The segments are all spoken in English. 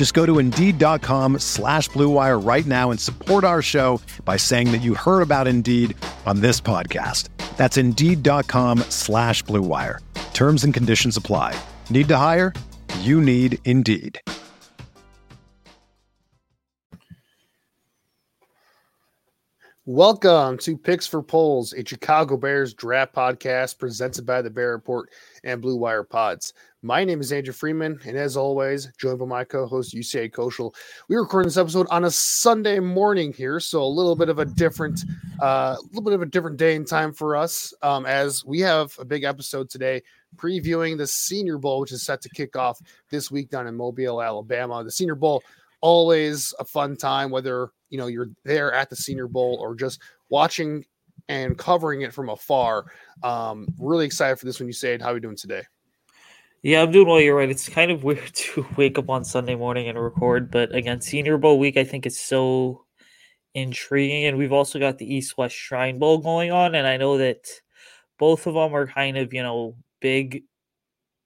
Just go to Indeed.com slash BlueWire right now and support our show by saying that you heard about Indeed on this podcast. That's Indeed.com slash BlueWire. Terms and conditions apply. Need to hire? You need Indeed. Welcome to Picks for Poles, a Chicago Bears draft podcast presented by the Bear Report and Blue Wire Pods. My name is Andrew Freeman, and as always, joined by my co-host Usayd Koshul. We recording this episode on a Sunday morning here, so a little bit of a different, uh, a uh, little bit of a different day and time for us, um, as we have a big episode today previewing the Senior Bowl, which is set to kick off this week down in Mobile, Alabama. The Senior Bowl always a fun time, whether you know you're there at the Senior Bowl or just watching and covering it from afar. Um, really excited for this one. Usayd How are we doing today? Yeah, I'm doing well. You're right. It's kind of weird to wake up on Sunday morning and record, but again, Senior Bowl week, I think it's so intriguing. And we've also got the East West Shrine Bowl going on, and I know that both of them are kind of you know big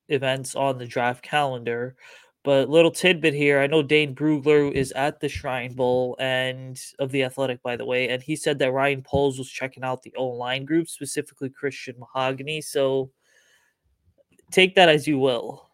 events on the draft calendar. But little tidbit here, I know Dane Brugler is at the Shrine Bowl and of the Athletic, by the way, and he said that Ryan Poles was checking out the O line group, specifically Christian Mahogany. So take that as you will.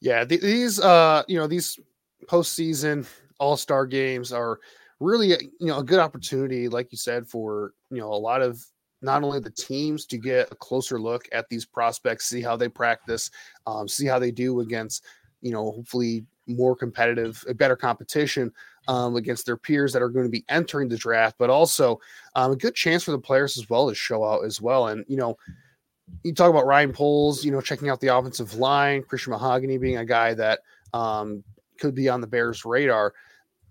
Yeah, these uh, you know, these postseason All Star games are really you know a good opportunity, like you said, for you know a lot of not only the teams to get a closer look at these prospects, see how they practice, um, see how they do against, you know, hopefully more competitive, better competition um, against their peers that are going to be entering the draft, but also um, a good chance for the players as well to show out as well. And, you know, you talk about Ryan Poles, you know, checking out the offensive line, Christian Mahogany being a guy that um, could be on the Bears' radar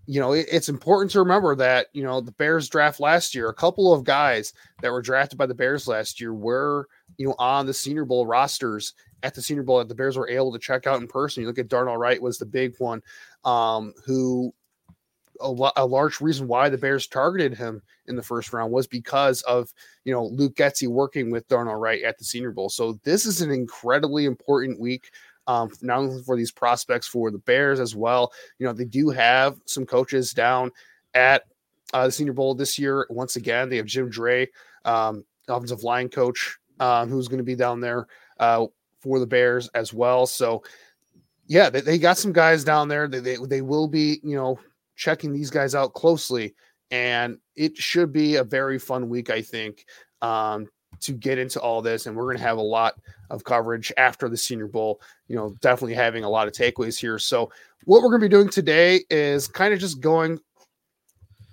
you know, it, it's important to remember that, you know, the Bears draft last year, a couple of guys that were drafted by the Bears last year were, you know, on the Senior Bowl rosters at the Senior Bowl that the Bears were able to check out in person. You look at Darnell Wright was the big one, um, who a, a, large reason why the Bears targeted him in the first round was because of you know Luke Getsy working with Darnell Wright at the Senior Bowl. So this is an incredibly important week um, not only for these prospects for the Bears as well. You know, they do have some coaches down at uh, the Senior Bowl this year. Once again, they have Jim Dray, um, offensive line coach, um, who's going to be down there uh, for the Bears as well. So, yeah, they, they got some guys down there. They, they, they will be, you know, checking these guys out closely. And it should be a very fun week, I think, um, to get into all this. And we're going to have a lot of coverage after the Senior Bowl. You know, definitely having a lot of takeaways here. So, what we're going to be doing today is kind of just going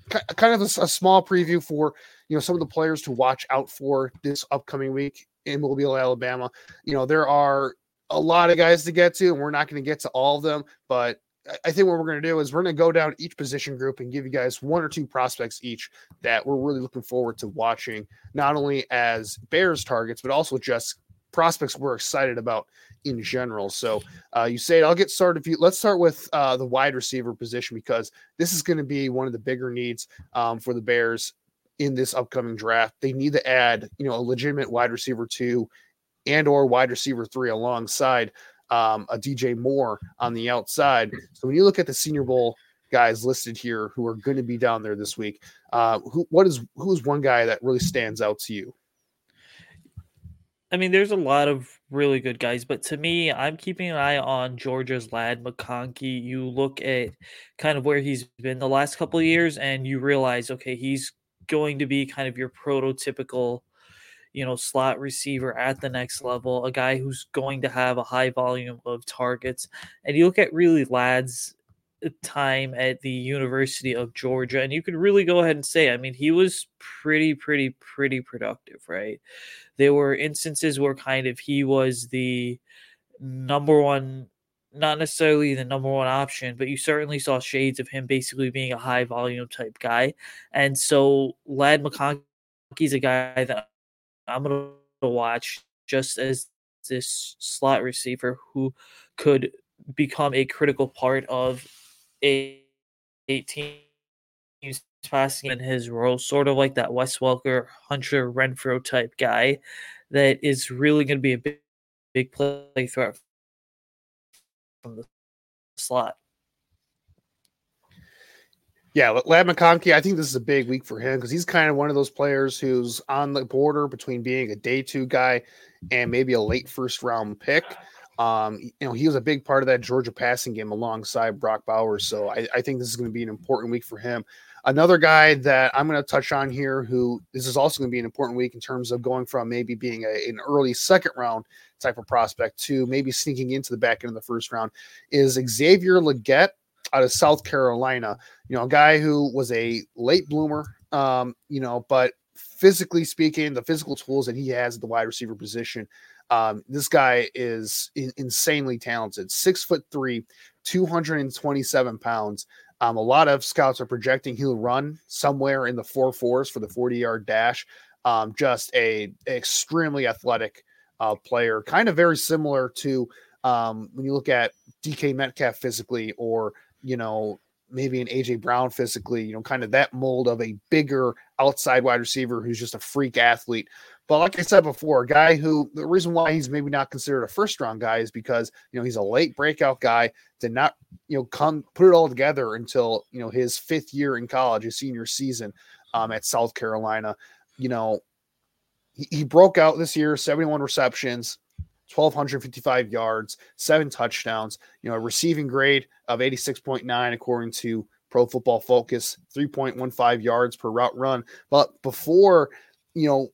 kind of a, a, small preview for you know some of the players to watch out for this upcoming week in Mobile, Alabama. You know, there are a lot of guys to get to, and we're not going to get to all of them, but I think what we're going to do is we're going to go down each position group and give you guys one or two prospects each that we're really looking forward to watching, not only as Bears targets, but also just prospects we're excited about in general. So uh, you say I'll get started. You let's start with uh, the wide receiver position because this is going to be one of the bigger needs um, for the Bears in this upcoming draft. They need to add, you know, a legitimate wide receiver two and or wide receiver three alongside um, a DJ Moore on the outside. So when you look at the Senior Bowl guys listed here who are going to be down there this week, uh, who what is who's one guy that really stands out to you? I mean, there's a lot of really good guys, but to me, I'm keeping an eye on Georgia's Ladd McConkey. You look at kind of where he's been the last couple of years, and you realize, okay, he's going to be kind of your prototypical, you know, slot receiver at the next level, a guy who's going to have a high volume of targets. And you look at really Ladd's uh, time at the University of Georgia, and you could really go ahead and say, I mean, he was pretty, pretty, pretty productive, right? There were instances where kind of he was the number one not necessarily the number one option, but you certainly saw shades of him basically being a high volume type guy. And so Ladd McConkey's a guy that I'm going to watch just as this slot receiver who could become a critical part of a, a team's passing in his role, sort of like that Wes Welker, Hunter Renfrow type guy that is really going to be a big, big play threat from the slot. Yeah, Ladd McConkey, I think this is a big week for him because he's kind of one of those players who's on the border between being a day two guy and maybe a late first round pick. Um, you know, he was a big part of that Georgia passing game alongside Brock Bowers. So I, I think this is going to be an important week for him. Another guy that I'm going to touch on here, who this is also going to be an important week in terms of going from maybe being a, an early second round type of prospect to maybe sneaking into the back end of the first round, is Xavier Legette out of South Carolina. You know, a guy who was a late bloomer, um, you know, but physically speaking, the physical tools that he has at the wide receiver position, um, this guy is in, insanely talented. Six foot three, 227 pounds. Um, a lot of scouts are projecting he'll run somewhere in the four fours for the 40 yard dash. Um, just a extremely athletic uh, player, kind of very similar to um, when you look at DK Metcalf physically, or you know maybe an AJ Brown physically, you know, kind of that mold of a bigger outside wide receiver who's just a freak athlete. But like I said before, a guy who the reason why he's maybe not considered a first round guy is because you know he's a late breakout guy, did not you know come put it all together until you know his fifth year in college, his senior season um, at South Carolina. You know, he, he broke out this year, 71 receptions, 1255 yards, seven touchdowns, you know, a receiving grade of 86.9 according to Pro Football Focus, 3.15 yards per route run. But before, you know,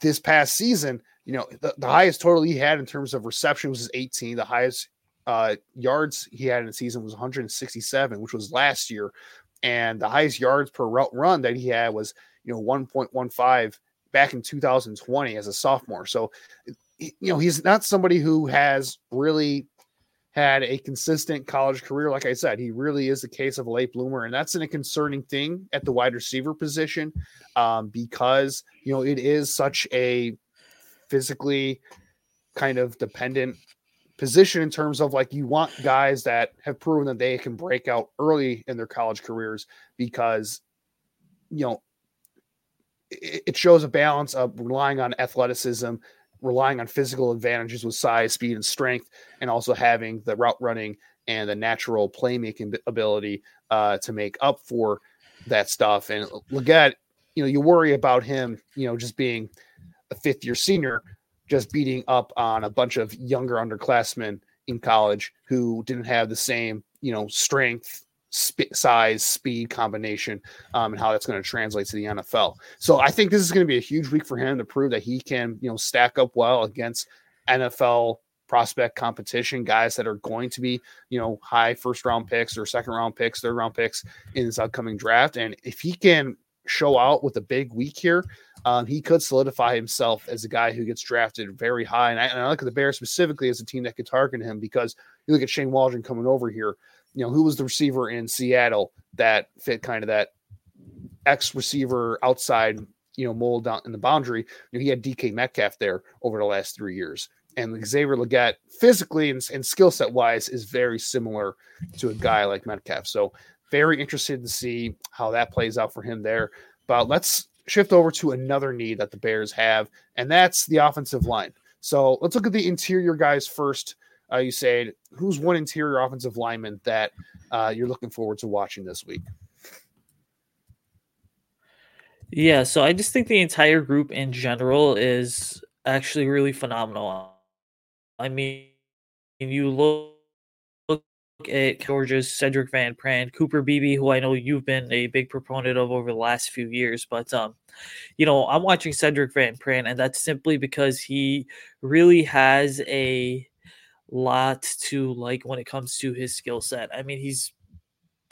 this past season, you know, the, the highest total he had in terms of reception was 18. The highest uh, yards he had in the season was 167, which was last year. And the highest yards per route run that he had was, you know, 1.15 back in 2020 as a sophomore. So, you know, he's not somebody who has really had a consistent college career. Like I said, he really is a case of a late bloomer, and that's an, a concerning thing at the wide receiver position um, because you know it is such a physically kind of dependent position in terms of like you want guys that have proven that they can break out early in their college careers because you know it, it shows a balance of relying on athleticism relying on physical advantages with size, speed, and strength, and also having the route running and the natural playmaking ability uh, to make up for that stuff. And Legette, you know, you worry about him, you know, just being a fifth year senior, just beating up on a bunch of younger underclassmen in college who didn't have the same, you know, strength, sp- size, speed combination, um, and how that's going to translate to the NFL. So I think this is going to be a huge week for him to prove that he can, you know, stack up well against NFL prospect competition, guys that are going to be, you know, high first round picks or second round picks, third round picks in this upcoming draft. And if he can show out with a big week here, um, he could solidify himself as a guy who gets drafted very high. And I, and I look at the Bears specifically as a team that could target him because you look at Shane Waldron coming over here you know, who was the receiver in Seattle that fit kind of that X receiver outside, you know, mold down in the boundary. You know, he had DK Metcalf there over the last three years. And Xavier Legette, physically and, and skill set wise, is very similar to a guy like Metcalf. So, very interested to see how that plays out for him there. But let's shift over to another need that the Bears have, and that's the offensive line. So, let's look at the interior guys first uh, Usayd who's one interior offensive lineman that uh, you're looking forward to watching this week? Yeah, so I just think the entire group in general is actually really phenomenal. I mean, you look, look at Georgia's Sedrick Van Pran, Cooper Beebe, who I know you've been a big proponent of over the last few years, but um, you know, I'm watching Sedrick Van Pran, and that's simply because he really has a lot to like when it comes to his skill set. I mean, he's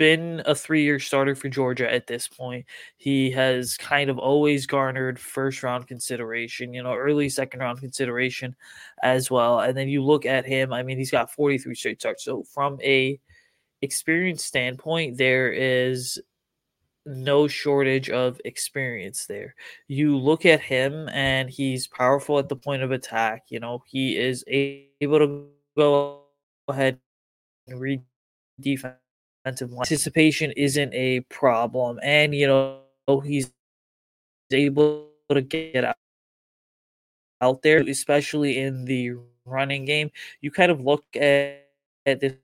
been a three year starter for Georgia at this point. He has kind of always garnered first round consideration, you know, early second round consideration as well. And then you look at him, I mean, he's got 43 straight starts. So from a experience standpoint, there is no shortage of experience there. You look at him and he's powerful at the point of attack. You know, he is able to go ahead and read defense defensive line. Anticipation isn't a problem, and you know he's able to get out, out there, especially in the running game. You kind of look at, at this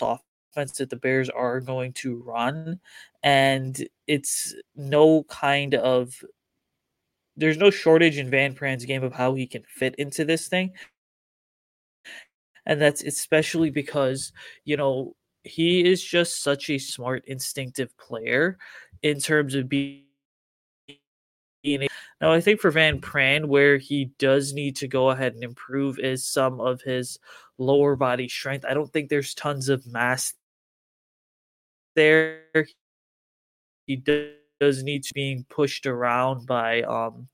offense that the Bears are going to run, and it's no kind of there's no shortage in Van Pran's game of how he can fit into this thing. And that's especially because, you know, he is just such a smart, instinctive player in terms of being. Now, I think for Van Pran, where he does need to go ahead and improve is some of his lower body strength. I don't think there's tons of mass there. He does need to being pushed around by um,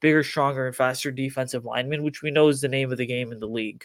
bigger, stronger, and faster defensive linemen, which we know is the name of the game in the league.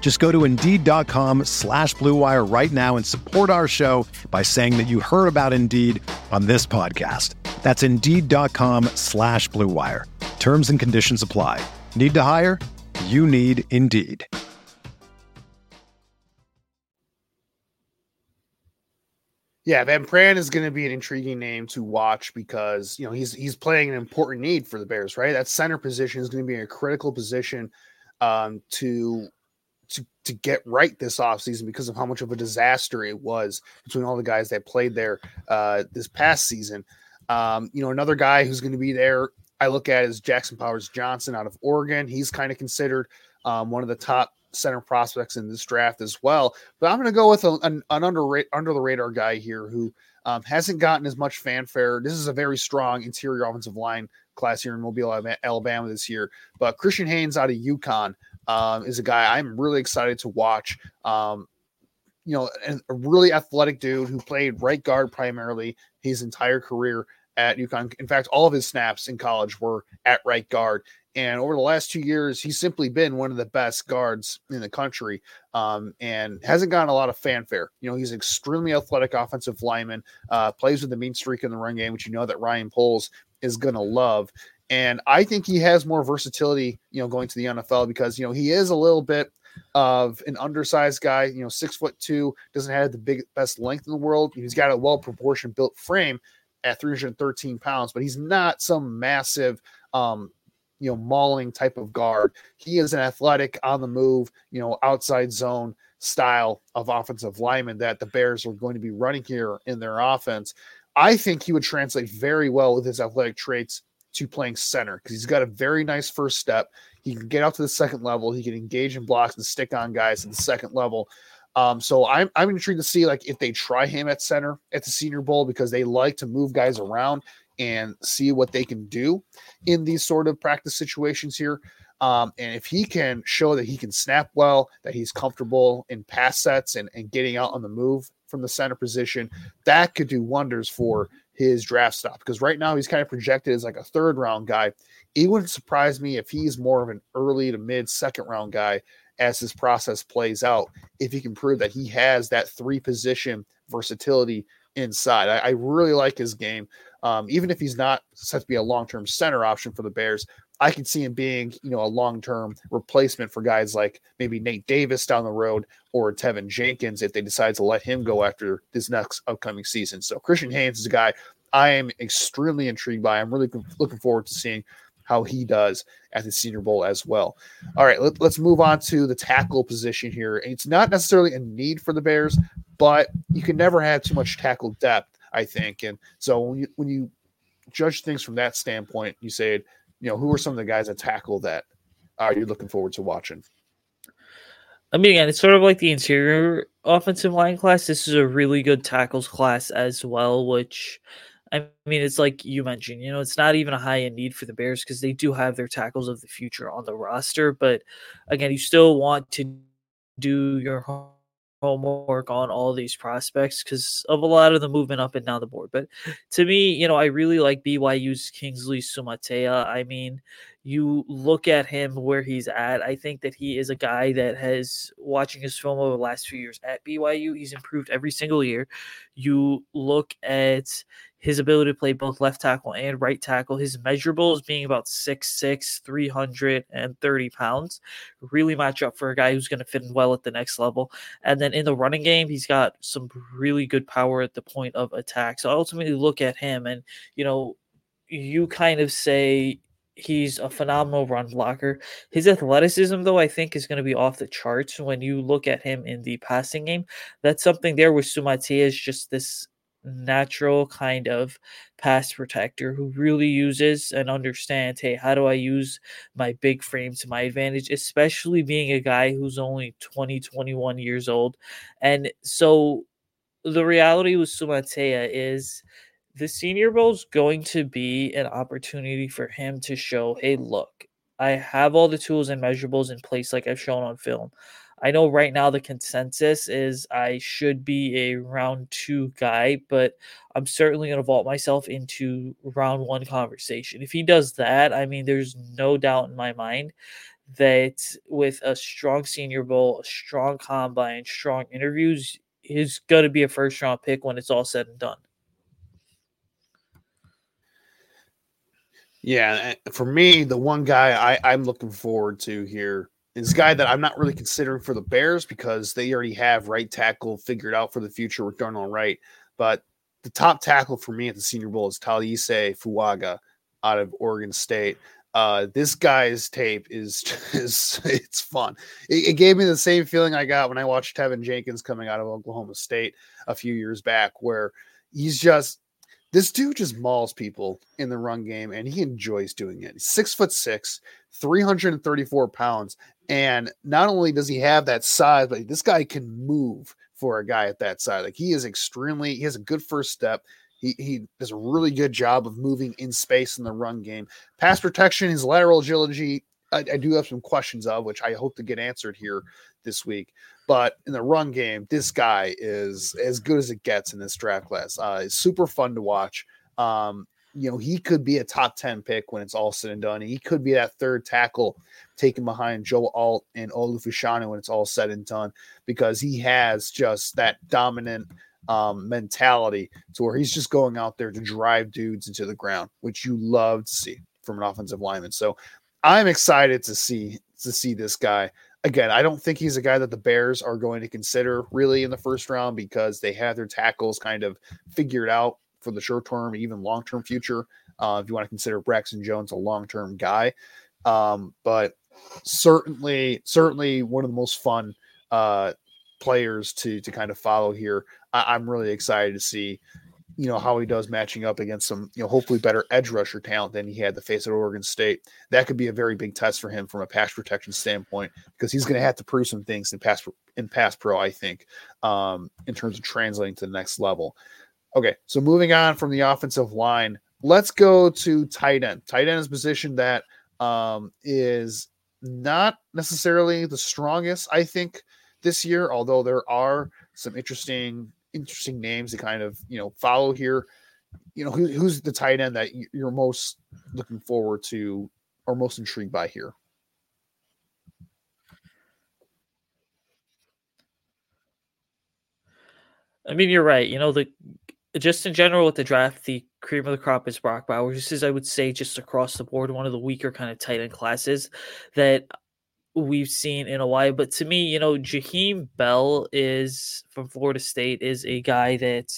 Just go to Indeed.com slash BlueWire right now and support our show by saying that you heard about Indeed on this podcast. That's Indeed.com slash BlueWire. Terms and conditions apply. Need to hire? You need Indeed. Yeah, Van Pran is going to be an intriguing name to watch because you know he's he's playing an important need for the Bears, right? That center position is going to be a critical position um, to to to get right this offseason because of how much of a disaster it was between all the guys that played there uh, this past season. Um, you know, another guy who's going to be there, I look at is Jackson Powers Johnson out of Oregon. He's kind of considered um, one of the top center prospects in this draft as well. But I'm going to go with a, an, an under under the radar guy here who um, hasn't gotten as much fanfare. This is a very strong interior offensive line class here in Mobile, Alabama this year. But Christian Haynes out of UConn um, is a guy I'm really excited to watch. Um, you know, a really athletic dude who played right guard primarily his entire career at UConn. In fact, all of his snaps in college were at right guard. And over the last two years, he's simply been one of the best guards in the country um, and hasn't gotten a lot of fanfare. You know, he's extremely athletic offensive lineman, uh, plays with the mean streak in the run game, which you know that Ryan Poles is going to love. And I think he has more versatility, you know, going to the NFL because, you know, he is a little bit of an undersized guy, you know, six foot two, doesn't have the big best length in the world. He's got a well proportioned built frame at 313 pounds, but he's not some massive, um, you know, mauling type of guard. He is an athletic, on the move, you know, outside zone style of offensive lineman that the Bears are going to be running here in their offense. I think he would translate very well with his athletic traits to playing center because he's got a very nice first step. He can get out to the second level. He can engage in blocks and stick on guys at the second level. Um, so I'm I'm intrigued to see like if they try him at center at the Senior Bowl because they like to move guys around and see what they can do in these sort of practice situations here. Um, and if he can show that he can snap well, that he's comfortable in pass sets and, and getting out on the move from the center position, that could do wonders for his draft stock because right now he's kind of projected as like a third round guy. It wouldn't surprise me if he's more of an early to mid second round guy as this process plays out. If he can prove that he has that three position versatility inside, I, I really like his game. Um, even if he's not set to be a long term center option for the Bears, I can see him being, you know, a long term replacement for guys like maybe Nate Davis down the road or Teven Jenkins if they decide to let him go after this next upcoming season. So Christian Haynes is a guy I am extremely intrigued by. I'm really looking forward to seeing how he does at the Senior Bowl as well. All right, let, us move on to the tackle position here. It's not necessarily a need for the Bears, but you can never have too much tackle depth, I think. And so when you when you judge things from that standpoint, Usayd you know, who are some of the guys that tackle that uh, are you looking forward to watching? I mean, again, it's sort of like the interior offensive line class. This is a really good tackles class as well, which I mean, it's like you mentioned, you know, it's not even a high end need for the Bears because they do have their tackles of the future on the roster. But again, you still want to do your homework on all these prospects because of a lot of the movement up and down the board. But to me, you know, I really like BYU's Kingsley Suamataia. I mean, you look at him where he's at. I think that he is a guy that has, watching his film over the last few years at BYU, he's improved every single year. You look at his ability to play both left tackle and right tackle. His measurables being about 6'6, 330 pounds, really match up for a guy who's going to fit in well at the next level. And then in the running game, he's got some really good power at the point of attack. So I ultimately look at him and, you know, you kind of say he's a phenomenal run blocker. His athleticism, though, I think is going to be off the charts when you look at him in the passing game. That's something there with Suamataia is just this natural kind of pass protector who really uses and understands hey how do i use my big frame to my advantage? especially being a guy who's only 20 21 years old. And so the reality with suamataia is the senior bowl is going to be an opportunity for him to show hey look i have all the tools and measurables in place like i've shown on film I know right now the consensus is I should be a round two guy, but I'm certainly going to vault myself into round one conversation. If he does that, I mean, there's no doubt in my mind that with a strong senior bowl, a strong combine, strong interviews, he's going to be a first round pick when it's all said and done. Yeah, for me, the one guy I, I'm looking forward to here is a guy that I'm not really considering for the Bears because they already have right tackle figured out for the future with Darnell Wright. But the top tackle for me at the Senior Bowl is Taliese Fuaga out of Oregon State. Uh, this guy's tape is is it's fun. It, it, gave me the same feeling I got when I watched Teven Jenkins coming out of Oklahoma State a few years back, where he's just this dude just mauls people in the run game and he enjoys doing it. Six foot six, 334 pounds. And not only does he have that size, but this guy can move for a guy at that size. Like he is extremely, he has a good first step. He, he does a really good job of moving in space in the run game. Pass protection, his lateral agility, I, I do have some questions of, which I hope to get answered here this week. But in the run game, this guy is as good as it gets in this draft class. Uh, it's super fun to watch. Um, you know, he could be a top 10 pick when it's all said and done. He could be that third tackle taken behind Joe Alt and Olu Fashanu when it's all said and done because he has just that dominant um, mentality to where he's just going out there to drive dudes into the ground, which you love to see from an offensive lineman. So I'm excited to see to see this guy again, I don't think he's a guy that the Bears are going to consider really in the first round because they have their tackles kind of figured out for the short term, even long term future. Uh, if you want to consider Braxton Jones a long term guy, um, but certainly, certainly one of the most fun uh, players to to kind of follow here. I, I'm really excited to see you know how he does matching up against some you know hopefully better edge rusher talent than he had to face at Oregon State. That could be a very big test for him from a pass protection standpoint because he's going to have to prove some things in pass in pass pro. I think um, in terms of translating to the next level. Okay, so moving on from the offensive line, let's go to tight end. Tight end is a position that um, is not necessarily the strongest, I think, this year. Although there are some interesting interesting names to kind of you know follow here. you know, who, who's the tight end that you're most looking forward to or most intrigued by here? I mean, you're right. You know, the just in general with the draft, the cream of the crop is Brock Bowers. This is, I would say, just across the board, one of the weaker kind of tight end classes that we've seen in a while. But to me, you know, Jaheim Bell is from Florida State is a guy that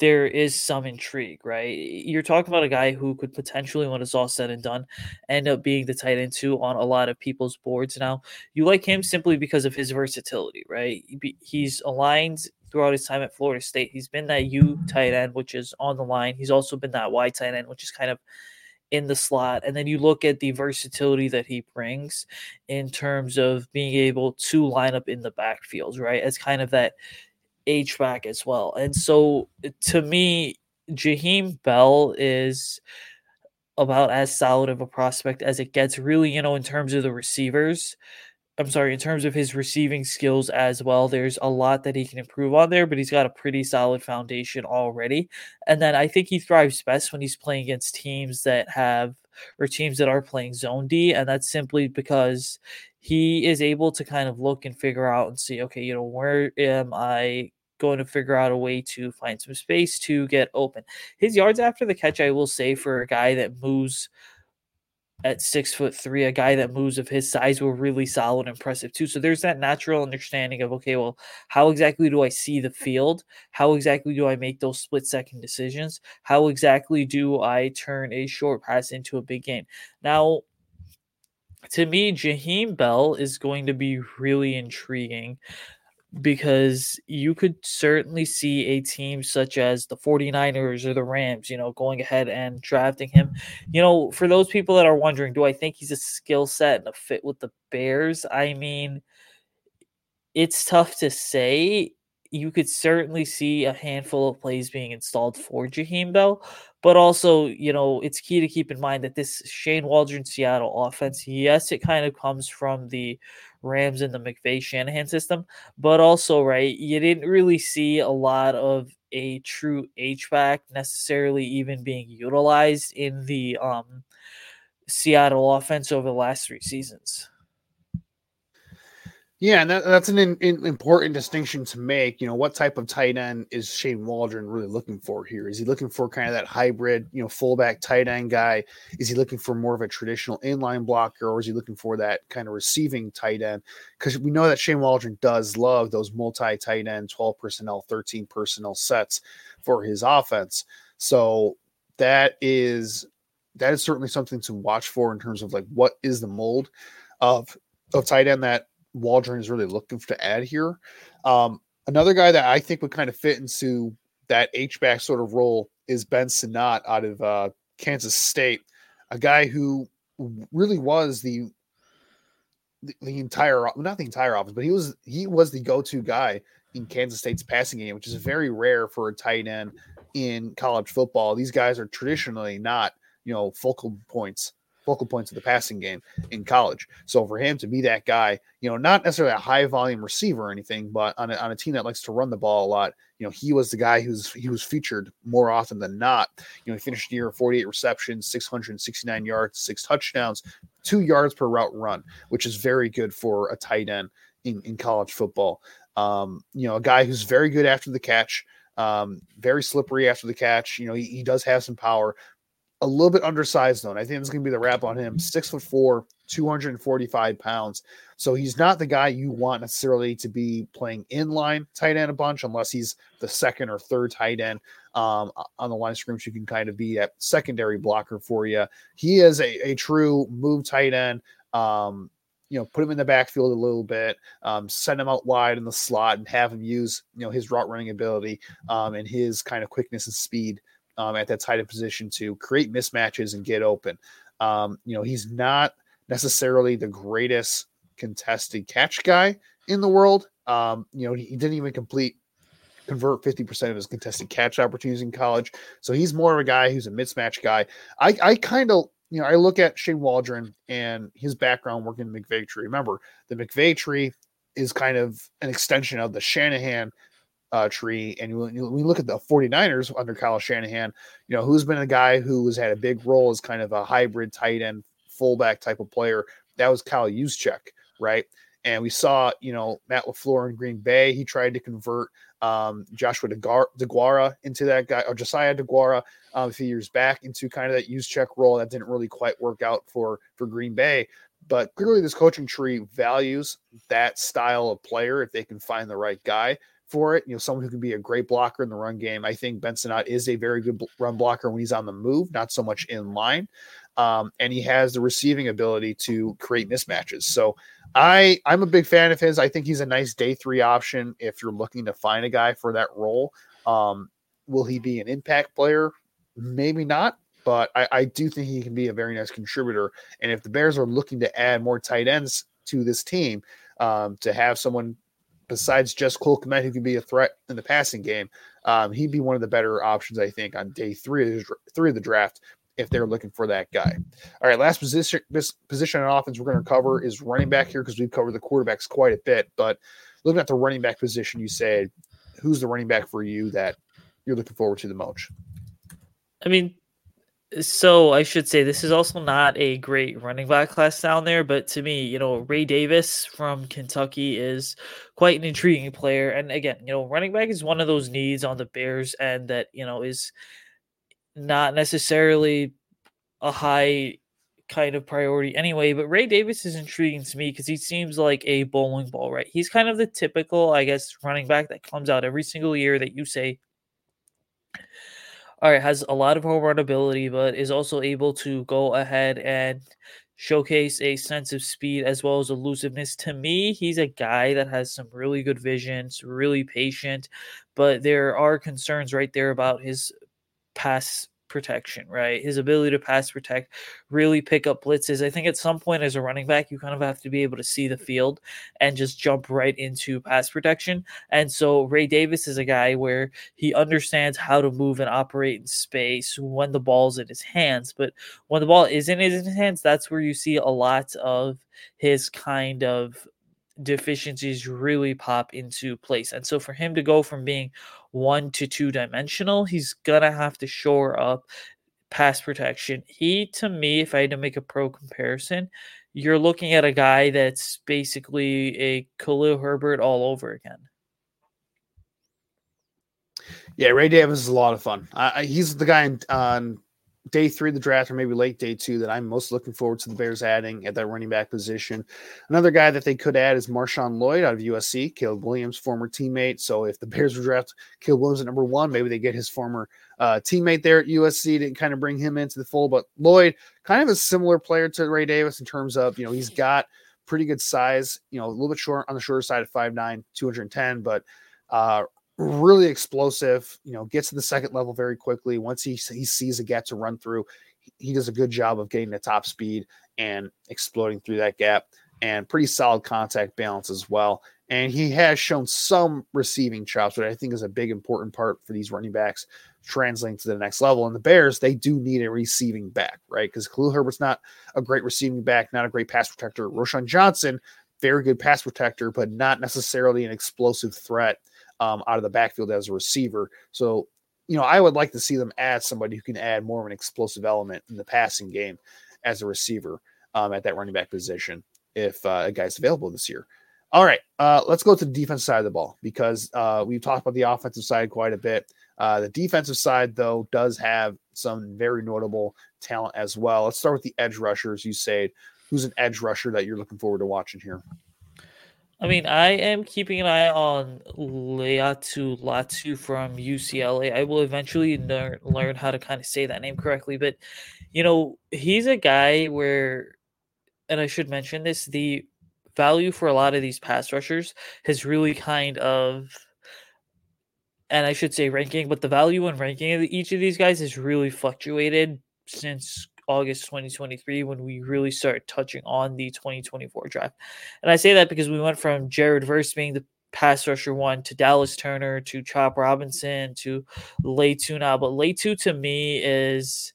there is some intrigue, right? You're talking about a guy who could potentially, when it's all said and done, end up being the tight end two on a lot of people's boards. Now, you like him simply because of his versatility, right? He's aligned throughout his time at Florida State. He's been that U tight end, which is on the line. He's also been that Y tight end, which is kind of in the slot. And then you look at the versatility that he brings in terms of being able to line up in the backfields, right? As kind of that H back as well. And so eh, to me, Jaheim Bell is about as solid of a prospect as it gets, really, you know, in terms of the receivers. I'm sorry, in terms of his receiving skills as well, there's a lot that he can improve on there, but he's got a pretty solid foundation already. And then I think he thrives best when he's playing against teams that have or teams that are playing zone D. And that's simply because he is able to kind of look and figure out and see, okay, you know, where am I going to figure out a way to find some space to get open. His yards after the catch, I will say, for a guy that moves at six foot three, a guy that moves of his size were really solid, impressive too. So there's that natural understanding of okay, well, how exactly do I see the field? How exactly do I make those split second decisions? How exactly do I turn a short pass into a big game? Now, to me, Jaheim Bell is going to be really intriguing because you could certainly see a team such as the 49ers or the Rams, you know, going ahead and drafting him. You know, for those people that are wondering, do I think he's a skill set and a fit with the Bears? I mean, it's tough to say. You could certainly see a handful of plays being installed for Jaheim Bell, but also, you know, it's key to keep in mind that this Shane Waldron Seattle offense, yes, it kind of comes from the Rams and the McVay Shanahan system, but also, right, you didn't really see a lot of a true H-back necessarily even being utilized in the um, Seattle offense over the last three seasons. Yeah, and that, that's an in, in, important distinction to make. You know, what type of tight end is Shane Waldron really looking for here? Is he looking for kind of that hybrid, you know, fullback tight end guy? Is he looking for more of a traditional inline blocker, or is he looking for that kind of receiving tight end? Because we know that Shane Waldron does love those multi tight end, 12 personnel, 13 personnel sets for his offense. So that is that is certainly something to watch for in terms of like what is the mold of of tight end that Waldron is really looking to add here. Um, another guy that I think would kind of fit into that H back sort of role is Ben Sinnott out of uh, Kansas State, a guy who really was the, the the entire not the entire offense, but he was he was the go to guy in Kansas State's passing game, which is very rare for a tight end in college football. These guys are traditionally not you know focal points focal points of the passing game in college. So for him to be that guy, you know, not necessarily a high volume receiver or anything, but on a, on a team that likes to run the ball a lot, you know, he was the guy who's he was featured more often than not. You know, he finished the year 48 receptions, 669 yards, six touchdowns, two yards per route run, which is very good for a tight end in, in college football. Um, you know, a guy who's very good after the catch. Um, very slippery after the catch. You know, he, he does have some power, a little bit undersized though. And I think it's going to be the wrap on him. Six foot four, 245 pounds. So he's not the guy you want necessarily to be playing in line tight end a bunch, unless he's the second or third tight end um, on the line of. You can kind of be a secondary blocker for you. He is a, a true move tight end. Um, you know, put him in the backfield a little bit, um, send him out wide in the slot, and have him use you know his route running ability um, and his kind of quickness and speed um, at that tight end position to create mismatches and get open. Um, you know, he's not necessarily the greatest contested catch guy in the world. Um, you know, he, he didn't even complete convert 50% of his contested catch opportunities in college. So he's more of a guy who's a mismatch guy. I, I kind of, you know, I look at Shane Waldron and his background working in McVay tree. Remember, the McVay tree is kind of an extension of the Shanahan uh, tree. And when we look at the 49ers under Kyle Shanahan, you know, who's been a guy who has had a big role as kind of a hybrid tight end fullback type of player. That was Kyle Juszczyk, right? And we saw, you know, Matt LaFleur in Green Bay. He tried to convert um, Joshua DeGuara into that guy, or Josiah DeGuara um, a few years back into kind of that Juszczyk role. That didn't really quite work out for for Green Bay. But clearly, this coaching tree values that style of player if they can find the right guy for it. You know, someone who can be a great blocker in the run game. I think Ben Sinnott is a very good run blocker when he's on the move, not so much in line. Um, and he has the receiving ability to create mismatches. So I I'm a big fan of his. I think he's a nice day three option if you're looking to find a guy for that role. Um, will he be an impact player? Maybe not, but I, I do think he can be a very nice contributor. And if the Bears are looking to add more tight ends to this team, um, to have someone besides just Cole Kmet who can be a threat in the passing game, um, he'd be one of the better options, I think, on day three of the, three of the draft if they're looking for that guy. All right, last position position on offense we're going to cover is running back here because we've covered the quarterbacks quite a bit. But looking at the running back position, Usayd who's the running back for you that you're looking forward to the most? I mean, so I should say this is also not a great running back class down there, but to me, you know, Ray Davis from Kentucky is quite an intriguing player. And again, you know, running back is one of those needs on the Bears and that, you know, is not necessarily a high kind of priority anyway. But Ray Davis is intriguing to me because he seems like a bowling ball, right? He's kind of the typical, I guess, running back that comes out every single year that you say, all right, has a lot of home run ability, but is also able to go ahead and showcase a sense of speed as well as elusiveness. To me, he's a guy that has some really good vision, really patient, but there are concerns right there about his pass protection, right? His ability to pass protect, really pick up blitzes. I think at some point as a running back, you kind of have to be able to see the field and just jump right into pass protection. And so Ray Davis is a guy where he understands how to move and operate in space when the ball's in his hands. But when the ball isn't in his hands, that's where you see a lot of his kind of deficiencies really pop into place. And so for him to go from being one to two dimensional, he's gonna have to shore up pass protection. He, to me, if I had to make a pro comparison, you're looking at a guy that's basically a Khalil Herbert all over again. Yeah, Ray Davis is a lot of fun. Uh, he's the guy on day three of the draft or maybe late day two that I'm most looking forward to the Bears adding at that running back position. Another guy that they could add is Marshawn Lloyd out of USC, Caleb Williams' former teammate. So if the Bears would draft Caleb Williams at number one, maybe they get his former uh, teammate there at USC to kind of bring him into the fold. But Lloyd, kind of a similar player to Ray Davis in terms of, you know, he's got pretty good size, you know, a little bit short on the shorter side of 5'9, 210, but uh, really explosive. You know, gets to the second level very quickly. Once he he sees a gap to run through, he does a good job of getting the top speed and exploding through that gap. And pretty solid contact balance as well. And he has shown some receiving chops, which I think is a big important part for these running backs translating to the next level. And the Bears, they do need a receiving back, right? Because Khalil Herbert's not a great receiving back, not a great pass protector. Roschon Johnson, very good pass protector, but not necessarily an explosive threat um, out of the backfield as a receiver. So, you know, I would like to see them add somebody who can add more of an explosive element in the passing game as a receiver um, at that running back position if uh, a guy's available this year. All right, uh, let's go to the defense side of the ball because uh, we've talked about the offensive side quite a bit. Uh, the defensive side, though, does have some very notable talent as well. Let's start with the edge rushers. Usayd, who's an edge rusher that you're looking forward to watching here? I mean, I am keeping an eye on Laiatu Latu from UCLA. I will eventually learn how to kind of say that name correctly, but you know, he's a guy where, and I should mention this, the value for a lot of these pass rushers has really kind of, and I should say ranking, but the value and ranking of each of these guys has really fluctuated since August 2023 when we really start touching on the 2024 draft. And I say that because we went from Jared Verse being the pass rusher one to Dallas Turner to Chop Robinson to Laiatu now. But Laiatu to me is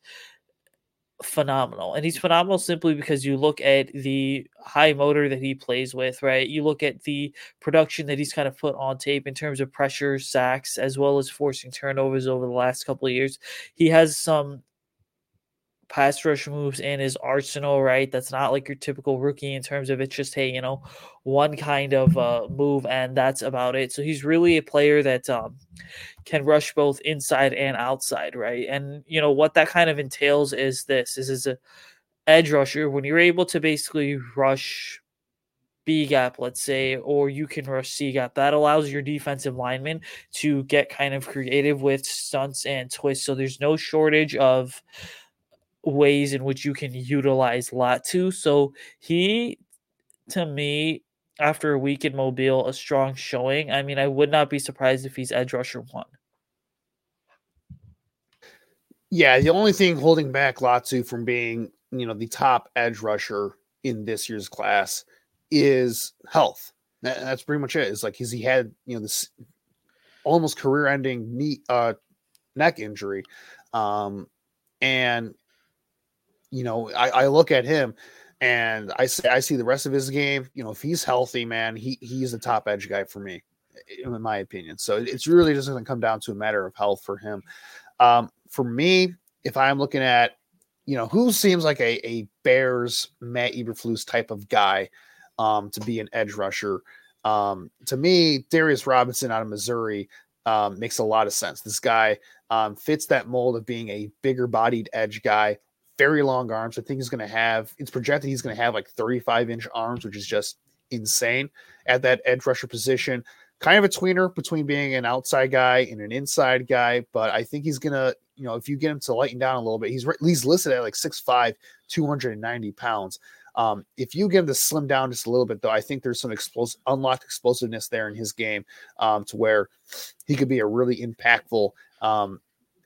phenomenal. And he's phenomenal simply because you look at the high motor that he plays with, right? You look at the production that he's kind of put on tape in terms of pressure, sacks, as well as forcing turnovers over the last couple of years. He has some pass rush moves in his arsenal, right? That's not like your typical rookie in terms of it's just, hey, you know, one kind of uh, move and that's about it. So he's really a player that um, can rush both inside and outside, right? And you know what that kind of entails is this: is is a edge rusher when you're able to basically rush B gap, let's say, or you can rush C gap. That allows your defensive lineman to get kind of creative with stunts and twists. So there's no shortage of ways in which you can utilize Latu. So he, to me, after a week in Mobile, a strong showing. I mean, I would not be surprised if he's edge rusher one. Yeah, the only thing holding back Latu from being, you know, the top edge rusher in this year's class is health. That's pretty much it. It's like he's he had, you know, this almost career-ending knee uh neck injury. Um and you know, I, I look at him and I say I see the rest of his game. You know, if he's healthy, man, he he's the top edge guy for me, in my opinion. So it's really just going to come down to a matter of health for him. Um, for me, if I'm looking at, you know, who seems like a, a Bears Matt Eberflus type of guy um, to be an edge rusher, um, to me, Darius Robinson out of Missouri um, makes a lot of sense. This guy um, fits that mold of being a bigger bodied edge guy, very long arms. I think he's going to have, it's projected he's going to have like 35 inch arms, which is just insane at that edge rusher position. Kind of a tweener between being an outside guy and an inside guy, but I think he's going to, you know, if you get him to lighten down a little bit, he's, he's listed at like 6'5, 290 pounds. Um, if you get him to slim down just a little bit, though, I think there's some explosive, unlocked explosiveness there in his game um, to where he could be a really impactful um,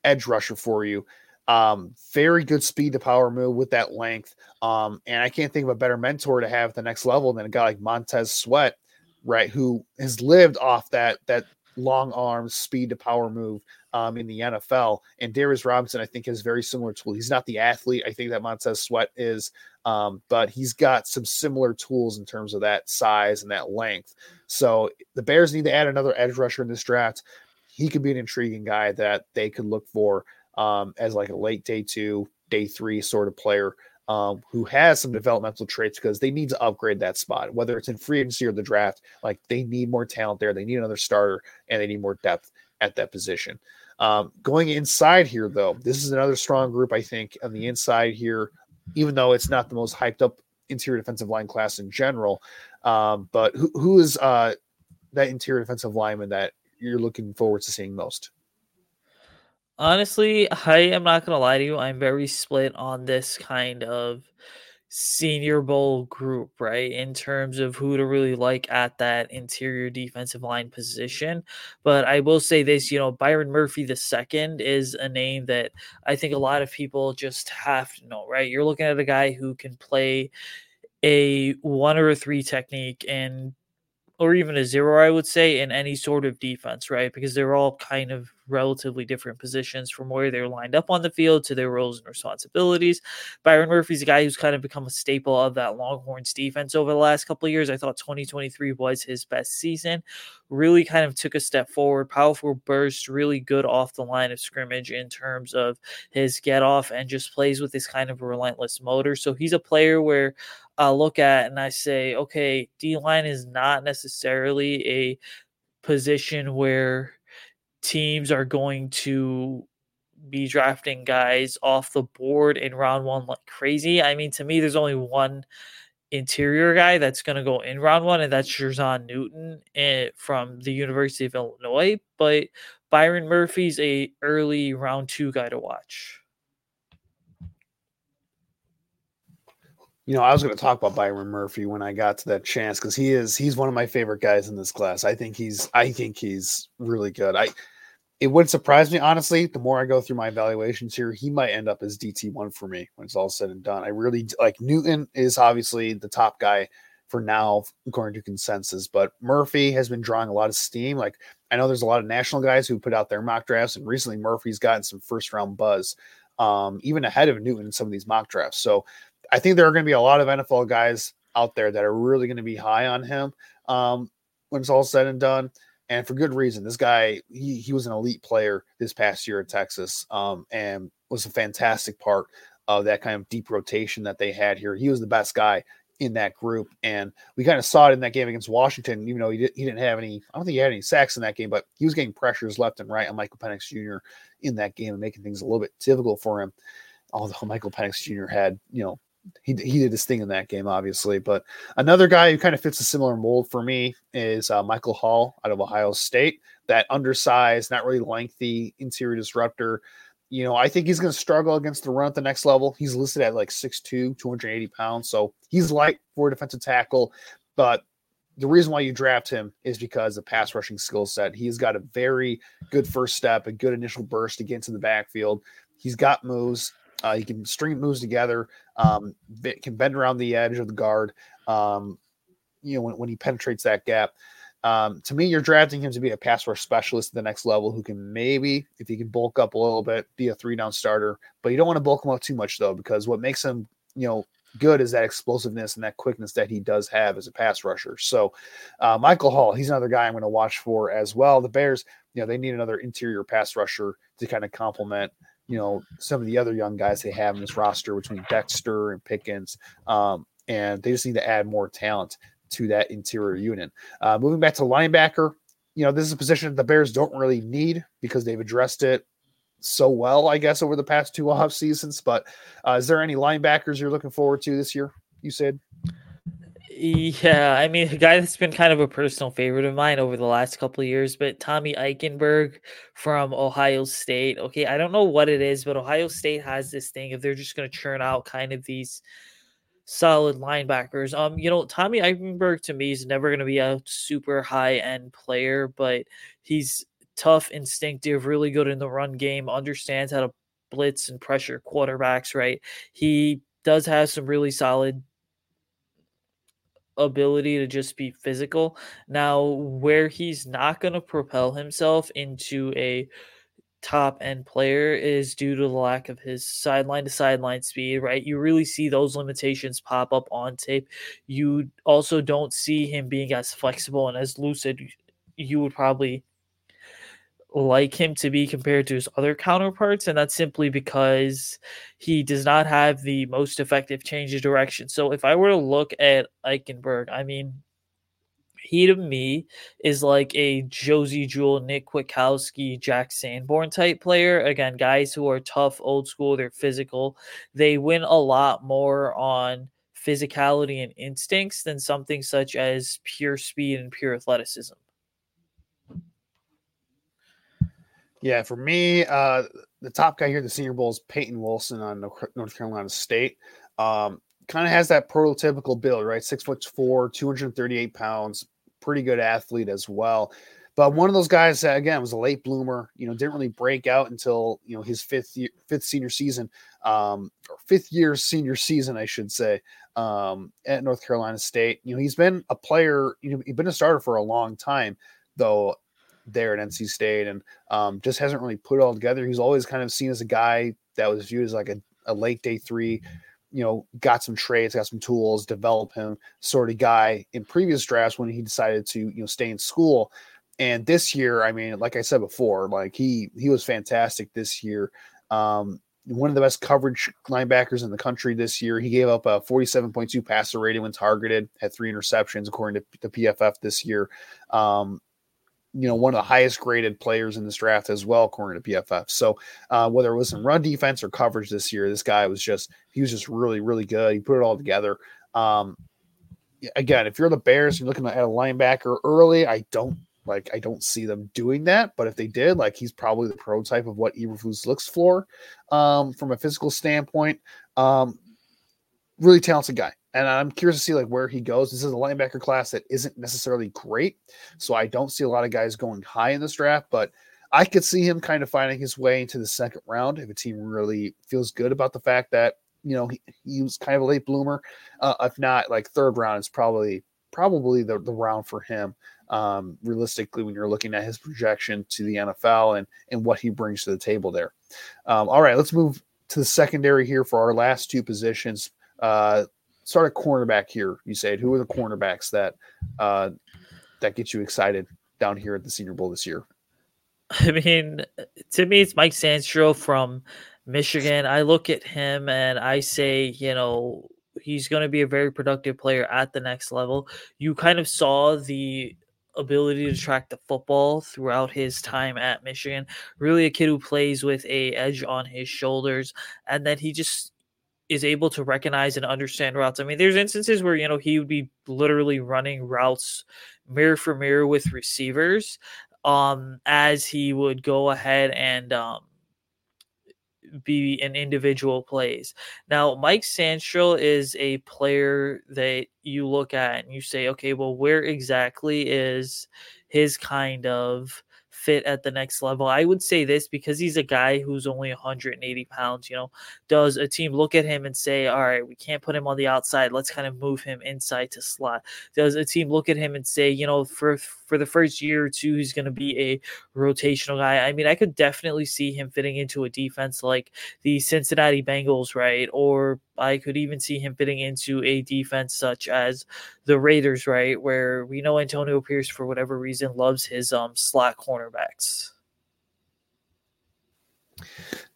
edge rusher for you. Um, very good speed to power move with that length. Um, and I can't think of a better mentor to have at the next level than a guy like Montez Sweat, right? Who has lived off that that long arm speed to power move um, in the NFL. And Darius Robinson, I think, has very similar tool. He's not the athlete I think that Montez Sweat is, um, but he's got some similar tools in terms of that size and that length. So the Bears need to add another edge rusher in this draft. He could be an intriguing guy that they could look for um, as like a late day two, day three sort of player um, who has some developmental traits because they need to upgrade that spot, whether it's in free agency or the draft. Like they need more talent there. They need another starter and they need more depth at that position. Um, going inside here, though, this is another strong group, I think, on the inside here, even though it's not the most hyped up interior defensive line class in general. Um, but who, who is uh, that interior defensive lineman that you're looking forward to seeing most? Honestly, I am not gonna lie to you. I'm very split on this kind of senior bowl group, right? In terms of who to really like at that interior defensive line position. But I will say this, you know, Byron Murphy the second is a name that I think a lot of people just have to know, right? You're looking at a guy who can play a one or a three technique and or even a zero, I would say, in any sort of defense, right? Because they're all kind of relatively different positions from where they're lined up on the field to their roles and responsibilities. Byron Murphy's a guy who's kind of become a staple of that Longhorns defense over the last couple of years. I thought 2023 was his best season. Really kind of took a step forward, powerful burst, really good off the line of scrimmage in terms of his get off and just plays with this kind of relentless motor. So he's a player where I look at and I say, okay, D line is not necessarily a position where teams are going to be drafting guys off the board in round one like crazy. I mean, to me, there's only one interior guy that's going to go in round one, and that's Jer'Zhan Newton eh, from the University of Illinois. But Byron Murphy's a early round two guy to watch. You know, I was going to talk about Byron Murphy when I got to that chance because he is he's one of my favorite guys in this class. I think he's I think he's really good. I it wouldn't surprise me honestly. The more I go through my evaluations here, he might end up as DT one for me when it's all said and done. I really like Newton is obviously the top guy for now, according to consensus. But Murphy has been drawing a lot of steam. Like I know there's a lot of national guys who put out their mock drafts, and recently Murphy's gotten some first round buzz. um, even ahead of Newton in some of these mock drafts. So I think there are going to be a lot of NFL guys out there that are really going to be high on him um, when it's all said and done. And for good reason. This guy, he, he was an elite player this past year at Texas um, and was a fantastic part of that kind of deep rotation that they had here. He was the best guy in that group. And we kind of saw it in that game against Washington, even though he, did, he didn't have any, I don't think he had any sacks in that game, but he was getting pressures left and right on Michael Penix Jr. in that game and making things a little bit difficult for him. Although Michael Penix Jr. had, you know, he, he did his thing in that game, obviously. But another guy who kind of fits a similar mold for me is uh, Michael Hall out of Ohio State. That undersized, not really lengthy interior disruptor you know, I think he's going to struggle against the run at the next level. He's listed at like 6'2, 280 pounds. So he's light for a defensive tackle. But the reason why you draft him is because the pass rushing skill set. He's got a very good first step, a good initial burst to get into the backfield. He's got moves. Uh, he can string moves together, um, can bend around the edge of the guard. Um, you know, when, when he penetrates that gap. Um, to me, you're drafting him to be a pass rush specialist at the next level who can maybe, if he can bulk up a little bit, be a three down starter. But you don't want to bulk him up too much, though, because what makes him, you know, good is that explosiveness and that quickness that he does have as a pass rusher. So, uh, Michael Hall, he's another guy I'm going to watch for as well. The Bears, you know, they need another interior pass rusher to kind of complement, you know, some of the other young guys they have in this roster between Dexter and Pickens. Um, and they just need to add more talent to that interior unit. Uh, moving back to linebacker, you know, this is a position that the Bears don't really need because they've addressed it so well, I guess, over the past two off seasons. But uh, is there any linebackers you're looking forward to this year? You said. Yeah, I mean, a guy that's been kind of a personal favorite of mine over the last couple years, but Tommy Eichenberg from Ohio State. Okay, I don't know what it is, but Ohio State has this thing if they're just going to churn out kind of these solid linebackers. Um, you know, Tommy Eichenberg to me is never going to be a super high end player, but he's tough, instinctive, really good in the run game, understands how to blitz and pressure quarterbacks, right? He does have some really solid ability to just be physical. Now, where he's not going to propel himself into a top end player is due to the lack of his sideline to sideline speed, right? You really see those limitations pop up on tape. You also don't see him being as flexible and as lucid you would probably like him to be compared to his other counterparts, and that's simply because he does not have the most effective change of direction. So if I were to look at Eichenberg, I mean, he to me is like a Josey Jewell, Nick Kwiatkowski, Jack Sanborn type player. Again, guys who are tough, old school, they're physical. They win a lot more on physicality and instincts than something such as pure speed and pure athleticism. Yeah, for me, uh, the top guy here the Senior Bowl is Peyton Wilson on North Carolina State. Um, kind of has that prototypical build, right? Six foot four, 238 pounds, pretty good athlete as well. But one of those guys that again was a late bloomer, you know, didn't really break out until you know his fifth year, fifth senior season, um, or fifth year senior season, I should say, um, at North Carolina State. You know, he's been a player, you know, he's been a starter for a long time, though there at NC State, and um, just hasn't really put it all together. He's always kind of seen as a guy that was viewed as like a, a late day three you know, got some trades, got some tools, develop him sort of guy in previous drafts when he decided to, you know, stay in school. And this year, I mean, like I said before, like he he was fantastic this year. Um, one of the best coverage linebackers in the country this year. He gave up a 47.2 passer rating when targeted, had three interceptions according to the PFF this year. Um, you know, one of the highest graded players in this draft as well, according to PFF. So uh, whether it was in run defense or coverage this year, this guy was just he was just really really good. He put it all together. Um, again, if you're the Bears, and you're looking at a linebacker early. I don't like I don't see them doing that, but if they did, like he's probably the prototype of what Eberflus looks for um, from a physical standpoint. Um, really talented guy and I'm curious to see like where he goes. This is a linebacker class that isn't necessarily great, so I don't see a lot of guys going high in this draft. But I could see him kind of finding his way into the second round if a team really feels good about the fact that you know he, he was kind of a late bloomer. Uh, if not, like third round is probably probably the, the round for him. Um, realistically, when you're looking at his projection to the NFL and and what he brings to the table there. Um, all right, let's move to the secondary here for our last two positions. Uh, start a cornerback here. You said who are the cornerbacks that uh, that get you excited down here at the Senior Bowl this year? I mean, to me, it's Mike Sainristil from Michigan. I look at him and I say, you know, he's going to be a very productive player at the next level. You kind of saw the ability to track the football throughout his time at Michigan. Really a kid who plays with a edge on his shoulders and then he just is able to recognize and understand routes. I mean, there's instances where, you know, he would be literally running routes mirror for mirror with receivers um as he would go ahead and um be an individual plays. Now, Mike Sainristil is a player that you look at and you say, okay, well, where exactly is his kind of fit at the next level. I would say this because he's a guy who's only 180 pounds. You know, does a team look at him and say, all right, we can't put him on the outside. Let's kind of move him inside to slot? Does a team look at him and say, you know, for for the first year or two, he's going to be a rotational guy? I mean, I could definitely see him fitting into a defense like the Cincinnati Bengals, right? Or I could even see him fitting into a defense such as the Raiders, right, where we know Antonio Pierce for whatever reason loves his um slot cornerbacks.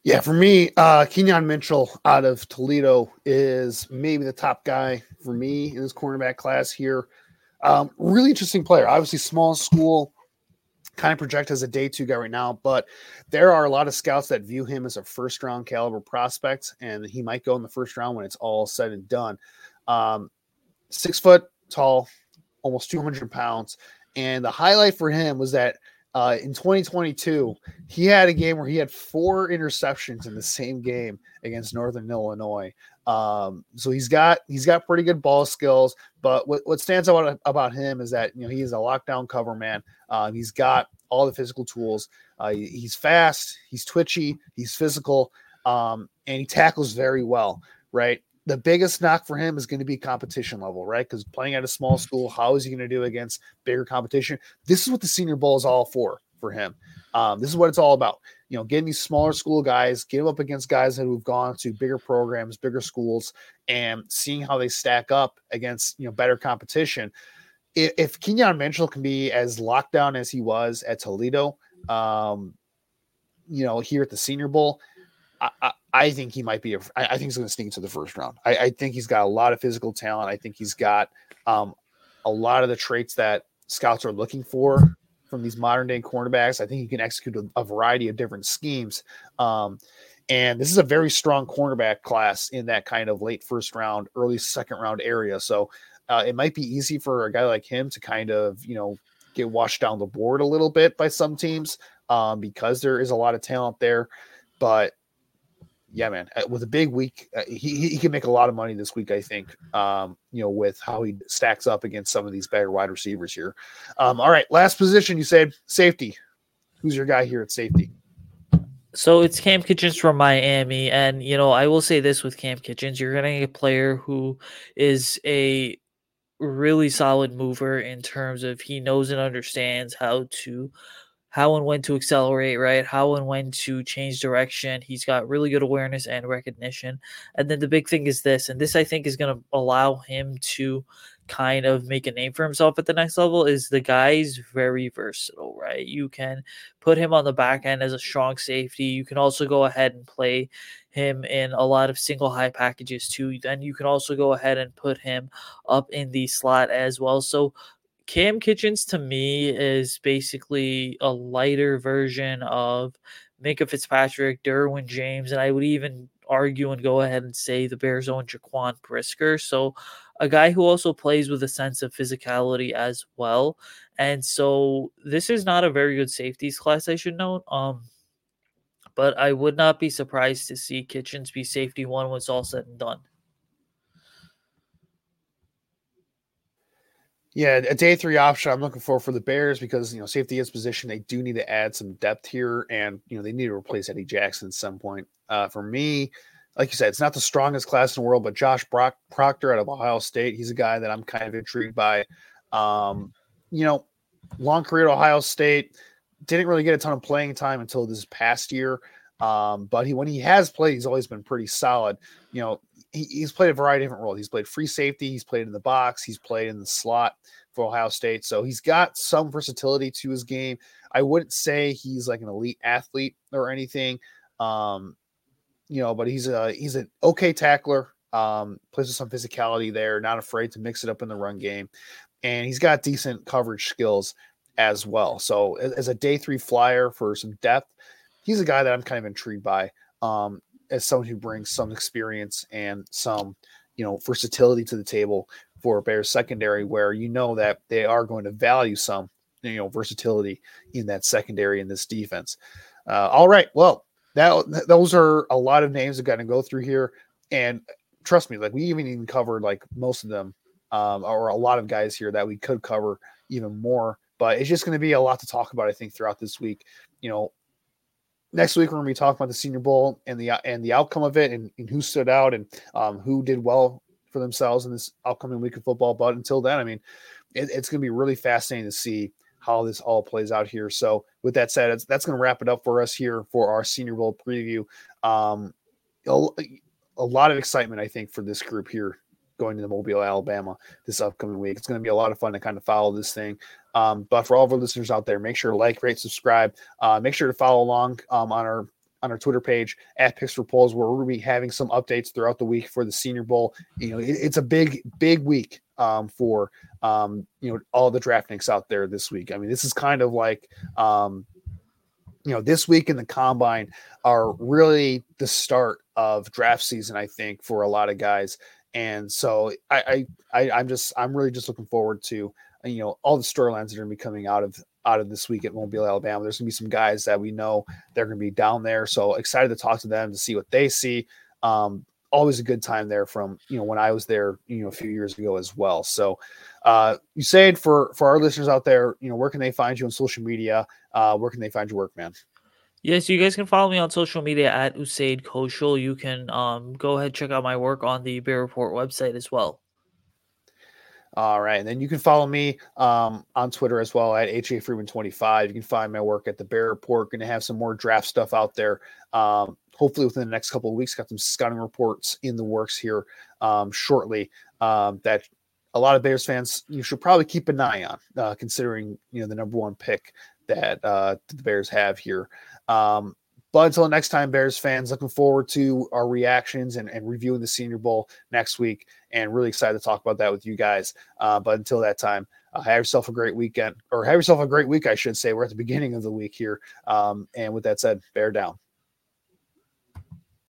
Yeah, for me, uh Quinyon Mitchell out of Toledo is maybe the top guy for me in this cornerback class here. Um, really interesting player. Obviously, small school, kind of project as a day two guy right now, but there are a lot of scouts that view him as a first round caliber prospect, and he might go in the first round when it's all said and done. Um, six foot tall, almost 200 pounds. And the highlight for him was that uh, in 2022, he had a game where he had four interceptions in the same game against Northern Illinois. Um, so he's got he's got pretty good ball skills. But what, what stands out about him is that you know he is a lockdown cover man. Uh, he's got all the physical tools. Uh, he's fast, he's twitchy, he's physical, um, and he tackles very well. Right. The biggest knock for him is going to be competition level, right? Because playing at a small mm-hmm. school, how is he going to do against bigger competition? This is what the Senior Bowl is all for for him. Um, this is what it's all about. You know, getting these smaller school guys, get them up against guys that who've gone to bigger programs, bigger schools, and seeing how they stack up against you know better competition. If, if Quinyon Mitchell can be as locked down as he was at Toledo, um, you know, here at the Senior Bowl, I, I, I think he might be. A, I, I think he's going to sneak into the first round. I, I, think he's got a lot of physical talent. I think he's got um, a lot of the traits that scouts are looking for from these modern day cornerbacks. I think he can execute a, a variety of different schemes. Um, and this is a very strong cornerback class in that kind of late first round, early second round area. So uh, it might be easy for a guy like him to kind of, you know, get washed down the board a little bit by some teams um, because there is a lot of talent there. But yeah, man, uh, with a big week, uh, he, he can make a lot of money this week, I think, um, you know, with how he stacks up against some of these better wide receivers here. Um, all right, last position, you said safety. Who's your guy here at safety? So it's Cam Kinchens from Miami. And, you know, I will say this with Cam Kinchens you're getting a player who is a really solid mover in terms of he knows and understands how to how and when to accelerate, right? How and when to change direction. He's got really good awareness and recognition. And then the big thing is this, and this I think is going to allow him to kind of make a name for himself at the next level is the guy's very versatile, right? You can put him on the back end as a strong safety. You can also go ahead and play him in a lot of single high packages too. Then you can also go ahead and put him up in the slot as well. So Cam Kinchens to me is basically a lighter version of Minkah Fitzpatrick, Derwin James, and I would even argue and go ahead and say the Bears own Jaquan Brisker. So a guy who also plays with a sense of physicality as well. And so this is not a very good safeties class, I should note. Um, but I would not be surprised to see Kinchens be safety one when it's all said and done. Yeah, a day three option I'm looking for for the Bears because you know safety is position they do need to add some depth here, and you know they need to replace Eddie Jackson at some point. Uh, for me, like you said, it's not the strongest class in the world, but Josh Brock, Proctor out of Ohio State, he's a guy that I'm kind of intrigued by. Um, you know, long career at Ohio State, didn't really get a ton of playing time until this past year. Um, but he when he has played, he's always been pretty solid. You know, he, he's played a variety of different roles. He's played free safety, he's played in the box, he's played in the slot for Ohio State. So he's got some versatility to his game. I wouldn't say he's like an elite athlete or anything. Um, you know, but he's a he's an okay tackler. Um, plays with some physicality there, not afraid to mix it up in the run game, and he's got decent coverage skills as well. So as a day three flyer for some depth, he's a guy that I'm kind of intrigued by. Um, as someone who brings some experience and some, you know, versatility to the table for a Bears secondary, where you know that they are going to value some, you know, versatility in that secondary in this defense. Uh, all right, well, that those are a lot of names that got to go through here, and trust me, like we even even covered like most of them, um, or a lot of guys here that we could cover even more. But it's just going to be a lot to talk about, I think, throughout this week. You know, next week we're going to be talking about the Senior Bowl and the and the outcome of it, and, and who stood out and um, who did well for themselves in this upcoming week of football. But until then, I mean, it, it's going to be really fascinating to see how this all plays out here. So, with that said, that's going to wrap it up for us here for our Senior Bowl preview. Um, a, a lot of excitement, I think, for this group here going to the Mobile, Alabama this upcoming week. It's going to be a lot of fun to kind of follow this thing. Um, but for all of our listeners out there, make sure to like, rate, subscribe. Uh, make sure to follow along um, on our on our Twitter page at Picks for Poles, where we'll be having some updates throughout the week for the Senior Bowl. You know, it, it's a big, big week um, for um, you know all the draft draftniks out there this week. I mean, this is kind of like um, you know this week in the combine are really the start of draft season. I think for a lot of guys, and so I, I, I I'm just I'm really just looking forward to you know all the storylines that are going to be coming out of out of this week at Mobile, Alabama. There's going to be some guys that we know they're going to be down there, so excited to talk to them to see what they see. Um, always a good time there from you know when I was there you know a few years ago as well. So uh, you said for for our listeners out there, you know where can they find you on social media? Uh, where can they find your work, man? Yes, you guys can follow me on social media at Usayd Koshul. You can um, go ahead check out my work on the Bear Report website as well. All right. And then you can follow me um, on Twitter as well at HA Freeman25. You can find my work at the Bear Report. Going to have some more draft stuff out there. Um, hopefully within the next couple of weeks, got some scouting reports in the works here um, shortly um, that a lot of Bears fans you should probably keep an eye on, uh, considering you know the number one pick that uh, the Bears have here. Um, but until next time, Bears fans, looking forward to our reactions and, and reviewing the Senior Bowl next week, and really excited to talk about that with you guys. Uh, but until that time, uh, have yourself a great weekend, or have yourself a great week, I should say. We're at the beginning of the week here. Um, and with that said, bear down.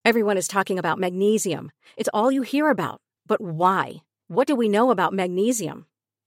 Everyone is talking about magnesium. It's all you hear about. But why? What do we know about magnesium?